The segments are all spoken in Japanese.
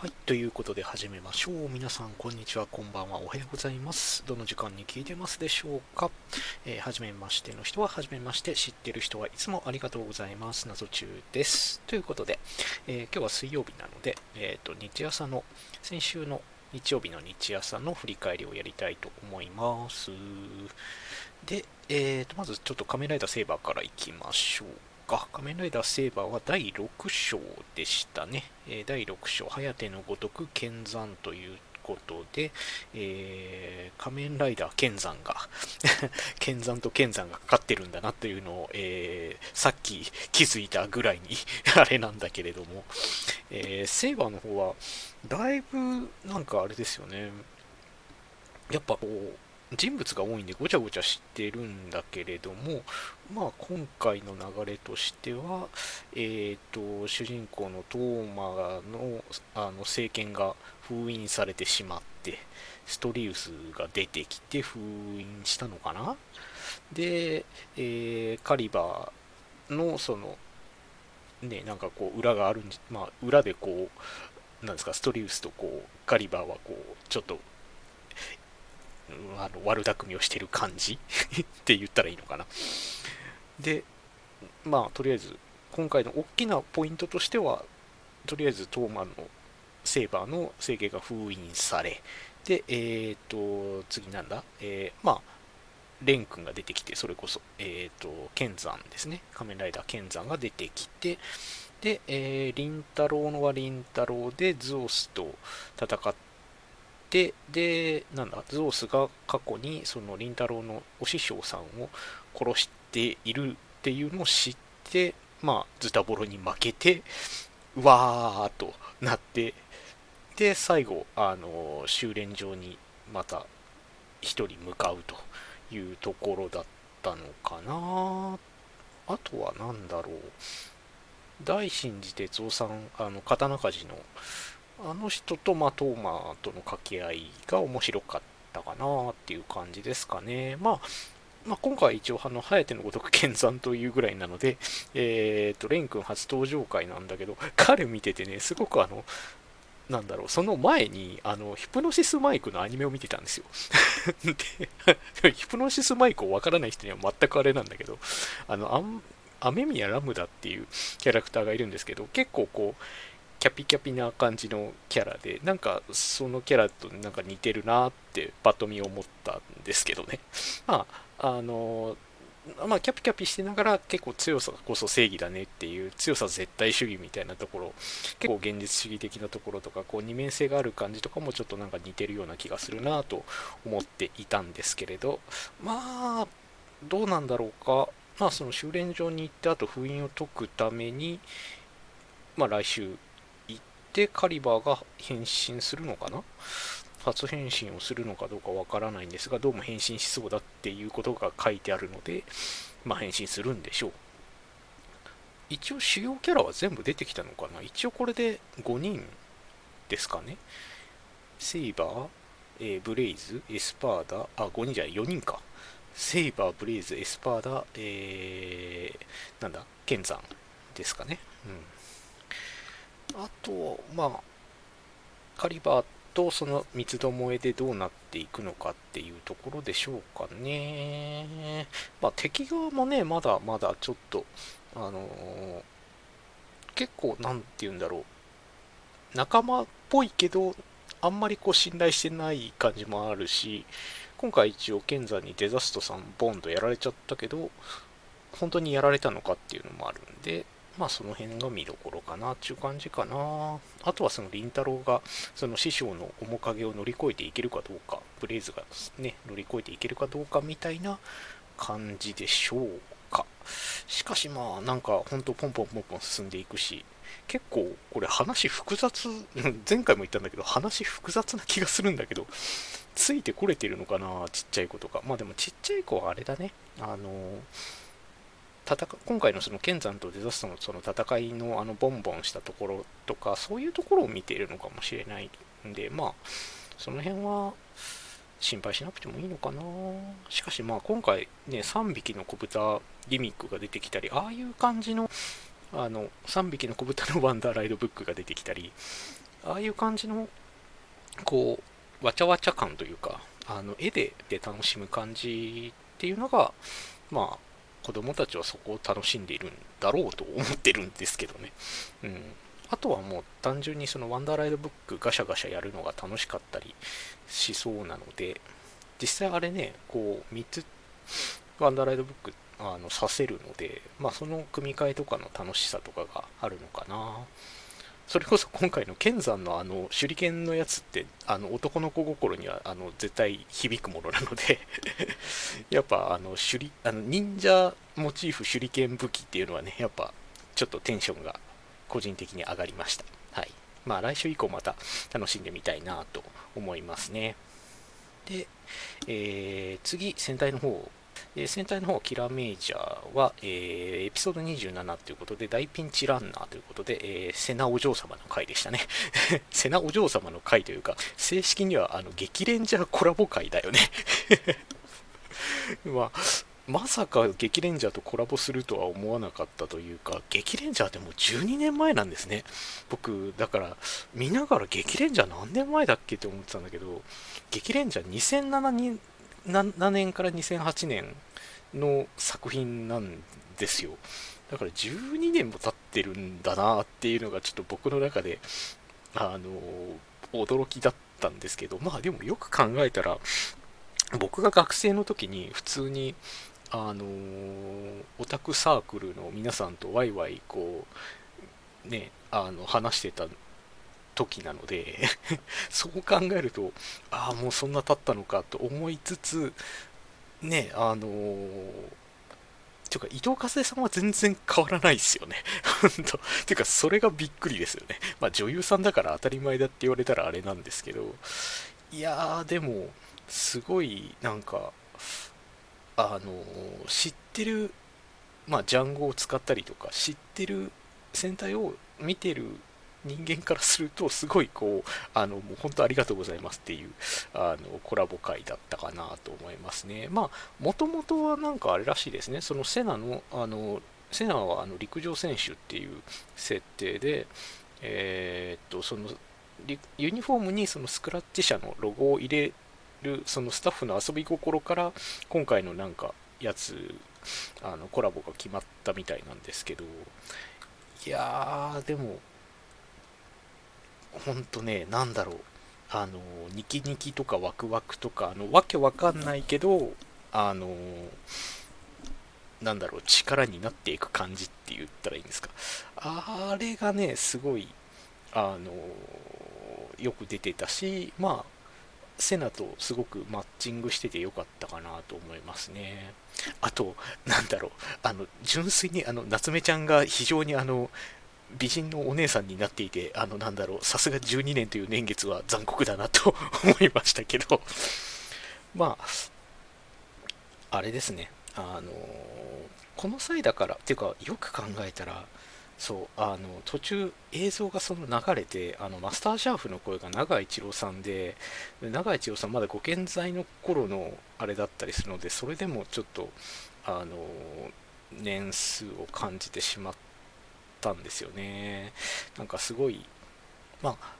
はい。ということで始めましょう。皆さん、こんにちは、こんばんは、おはようございます。どの時間に聞いてますでしょうか？えー、はじめましての人は、はじめまして、知ってる人はいつもありがとうございます。謎中です。ということで、えー、今日は水曜日なので、えっ、ー、と、日朝の、先週の日曜日の日朝の振り返りをやりたいと思います。で、えーと、まずちょっとカメライダーセーバーからいきましょう。か。仮面ライダーセーバーは第6章でしたね。えー、第6章、颯のごとく剣山ということで、えー、仮面ライダー剣山が 剣山と剣山がかかってるんだなというのを、えー、さっき気づいたぐらいに あれなんだけれども、えー、セーバーの方は、だいぶなんかあれですよね。やっぱこう、人物が多いんでごちゃごちゃしてるんだけれども、まあ、今回の流れとしては、えーと、主人公のトーマのあの政権が封印されてしまってストリウスが出てきて封印したのかな？で、えー、カリバーのそのねなんかこう裏があるんまあ裏でこうなんですかストリウスとこうカリバーはこうちょっとあの悪巧みをしてる感じ？って言ったらいいのかな。で、まあ、とりあえず、今回の大きなポイントとしては、とりあえずトーマンのセーバーの制限が封印され、で、えっ、ー、と、次なんだ、えー、まあ、レン君が出てきて、それこそ、えっ、ー、と、剣山ですね。仮面ライダー剣山が出てきて、で、えー、リンタロウのはリンタロウでズオスと戦ってて、で、なんだ、ゾースが過去にその凛太郎のお師匠さんを殺しているっていうのを知って、まあ、ズタボロに負けて、うわーっとなって、で、最後、あの、修練場にまた一人向かうというところだったのかな。あとは何だろう。大神寺哲夫さん、あの、刀鍛冶のあの人と、まあ、トーマとの掛け合いが面白かったかなっていう感じですかね。まあ、まあ、今回一応、あの、颯のごとく剣山というぐらいなので、えっ、ー、と、レン君初登場回なんだけど、彼見ててね、すごくあの、なんだろう、その前に、あの、ヒプノシスマイクのアニメを見てたんですよ。で、ヒプノシスマイクをわからない人には全くあれなんだけど、あの、アメミヤラムダっていうキャラクターがいるんですけど、結構こう、キャピキャピな感じのキャラで、なんかそのキャラとなんか似てるなってパッと見思ったんですけどね。まあ、あの、まあ、キャピキャピしてながら結構強さこそ正義だねっていう強さ絶対主義みたいなところ結構現実主義的なところとかこう二面性がある感じとかもちょっとなんか似てるような気がするなと思っていたんですけれどまあどうなんだろうかまあその修練場に行ってあと封印を解くためにまあ来週でカリバーが変身するのかな？初変身をするのかどうかわからないんですが、どうも変身しそうだっていうことが書いてあるので、まあ変身するんでしょう。一応主要キャラは全部出てきたのかな？一応これで5人ですかね？セイバー、えー、ブレイズ、エスパーダ、あ、5人じゃない、4人か。セイバー、ブレイズ、エスパーダ、えー、なんだ、ケンザンですかね。うん。あと、まあ、カリバーとその三つどもえでどうなっていくのかっていうところでしょうかね。まあ、敵側もね、まだまだちょっと、あのー、結構、なんて言うんだろう。仲間っぽいけど、あんまりこう信頼してない感じもあるし、今回一応、剣山にデザストさんボンとやられちゃったけど、本当にやられたのかっていうのもあるんで、まあその辺が見どころかなっていう感じかな。あとはその凛太郎がその師匠の面影を乗り越えていけるかどうか、ブレイズがね、乗り越えていけるかどうかみたいな感じでしょうか。しかしまあなんかほんとポンポンポンポン進んでいくし、結構これ話複雑、前回も言ったんだけど話複雑な気がするんだけど、ついてこれてるのかな、ちっちゃい子とか。まあでもちっちゃい子はあれだね。あの戦今回のその剣山とデザストのその戦いのあのボンボンしたところとかそういうところを見ているのかもしれないんでまあその辺は心配しなくてもいいのかな。しかしまあ今回ね3匹の子豚ギミックが出てきたりああいう感じのあの3匹の子豚のワンダーライドブックが出てきたりああいう感じのこうわちゃわちゃ感というかあの絵でで楽しむ感じっていうのがまあ子供たちはそこを楽しんでいるんだろうと思ってるんですけどね、うん、あとはもう単純にそのワンダーライドブックガシャガシャやるのが楽しかったりしそうなので実際あれねこう3つワンダーライドブックあのさせるので、まあ、その組み替えとかの楽しさとかがあるのかな。それこそ今回の剣山のあの手裏剣のやつってあの男の子心にはあの絶対響くものなので やっぱあの手裏あの忍者モチーフ手裏剣武器っていうのはねやっぱちょっとテンションが個人的に上がりました。はい。まあ来週以降また楽しんでみたいなと思いますね。で、えー、次戦隊の方え戦隊の方、キラメイジャーは、えー、エピソード27ということで、大ピンチランナーということで、えー、セナお嬢様の回でしたね。セナお嬢様の回というか、正式にはあの激レンジャーコラボ回だよね まあ、まさか激レンジャーとコラボするとは思わなかったというか、激レンジャーってもう12年前なんですね。僕、だから、見ながら激レンジャー何年前だっけって思ってたんだけど、激レンジャー2007年7年から2008年の作品なんですよ。だから12年も経ってるんだなっていうのがちょっと僕の中で、あの、驚きだったんですけど、まあでもよく考えたら、僕が学生の時に普通に、あのオタクサークルの皆さんとワイワイこう、ね、あの話してた時なので そう考えるとああもうそんな経ったのかと思いつつねあのー、ていうか伊藤和恵さんは全然変わらないですよね。本当ていうかそれがびっくりですよね。まあ女優さんだから当たり前だって言われたらあれなんですけど。いやーでもすごいなんかあのー、知ってるまあジャンゴを使ったりとか知ってる戦隊を見てる人間からすると、すごいこう、あの、もう本当ありがとうございますっていう、あの、コラボ会だったかなと思いますね。まあ、もともとはなんかあれらしいですね、そのセナの、あの、セナはあの陸上選手っていう設定で、えー、っと、その、ユニフォームにそのスクラッチ社のロゴを入れる、そのスタッフの遊び心から、今回のなんか、やつ、あの、コラボが決まったみたいなんですけど、いやー、でも、ほんとね、なんだろう。あの、ニキニキとかワクワクとか、あの、わけわかんないけど、あの、なんだろう、力になっていく感じって言ったらいいんですか。あれがね、すごい、あの、よく出てたし、まあ、セナとすごくマッチングしててよかったかなと思いますね。あと、なんだろう、あの、純粋に、あの、夏目ちゃんが非常にあの、美人のお姉さんになっていて、あの、なんだろう、さすが12年という年月は残酷だなと 思いましたけど、まあ、あれですね、あの、この際だから、っていうか、よく考えたら、そう、あの、途中映像がその流れて、あの、マスターシャーフの声が長井一郎さんで、長井一郎さんまだご健在の頃のあれだったりするので、それでもちょっと、あの、年数を感じてしまって、ったんですよね。なんかすごい、まあ、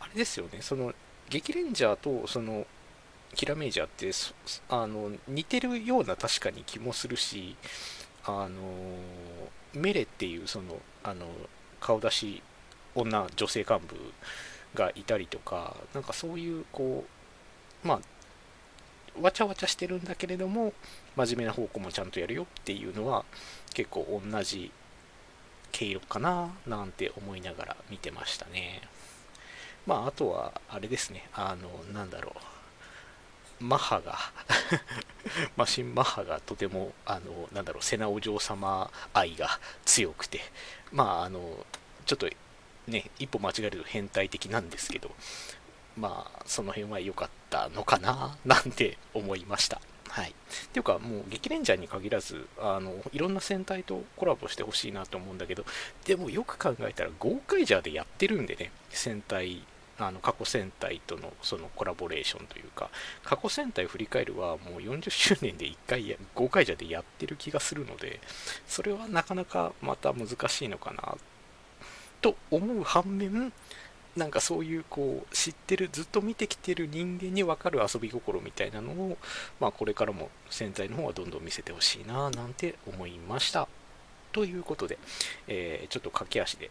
あれですよね、その、激レンジャーと、その、キラメイジャーってあの似てるような確かに気もするしあのメレっていうそのあの顔出し女女性幹部がいたりとかなんかそういうこうまあわちゃわちゃしてるんだけれども真面目な方向もちゃんとやるよっていうのは結構同じ毛色かななんて思いながら見てましたね。まあ、あとは、あれですね、あの、なんだろう、マッハが マシンマッハがとても、あの、なんだろう、瀬名お嬢様愛が強くて、まあ、あの、ちょっとね、一歩間違えると変態的なんですけど、まあ、その辺は良かったのかな、なんて思いました。はい。っていうか、もう、激レンジャーに限らず、あの、いろんな戦隊とコラボしてほしいなと思うんだけど、でもよく考えたら、ゴーカイジャーでやってるんでね、戦隊、あの、過去戦隊とのそのコラボレーションというか、過去戦隊振り返るは、もう40周年で1回、ゴーカイジャーでやってる気がするので、それはなかなかまた難しいのかな、と思う反面、なんかそういうこう知ってるずっと見てきてる人間に分かる遊び心みたいなのを、まあ、これからも潜在の方はどんどん見せてほしいななんて思いました。ということで、えー、ちょっと駆け足で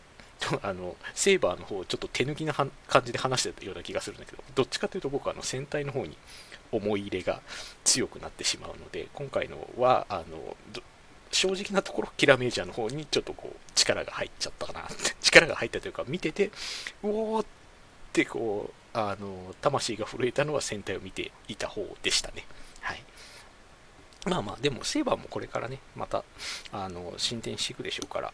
あのセーバーの方をちょっと手抜きな感じで話してたような気がするんだけどどっちかというと僕はあの戦隊の方に思い入れが強くなってしまうので今回のはあの正直なところキラメージャーの方にちょっとこう力が入っちゃったかな 力が入ったというか見ててうおーってこうあの魂が震えたのは戦隊を見ていた方でしたね。はい。まあまあでもセーバーもこれからねまたあの進展していくでしょうから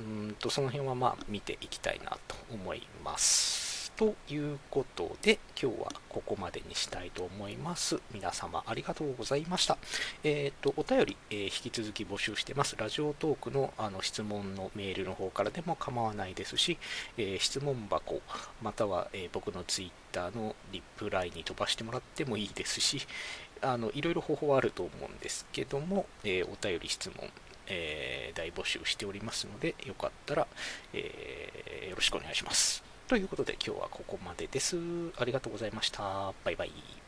うんとその辺はまあ見ていきたいなと思います。ということで、今日はここまでにしたいと思います。皆様ありがとうございました。えっ、ー、と、お便り、えー、引き続き募集してます。ラジオトークのあの質問のメールの方からでも構わないですし、えー、質問箱、または、え僕の Twitter のリプライに飛ばしてもらってもいいですし、あのいろいろ方法はあると思うんですけども、えお便り質問、え大募集しておりますので、よかったら、えよろしくお願いします。ということで今日はここまでです。ありがとうございました。バイバイ。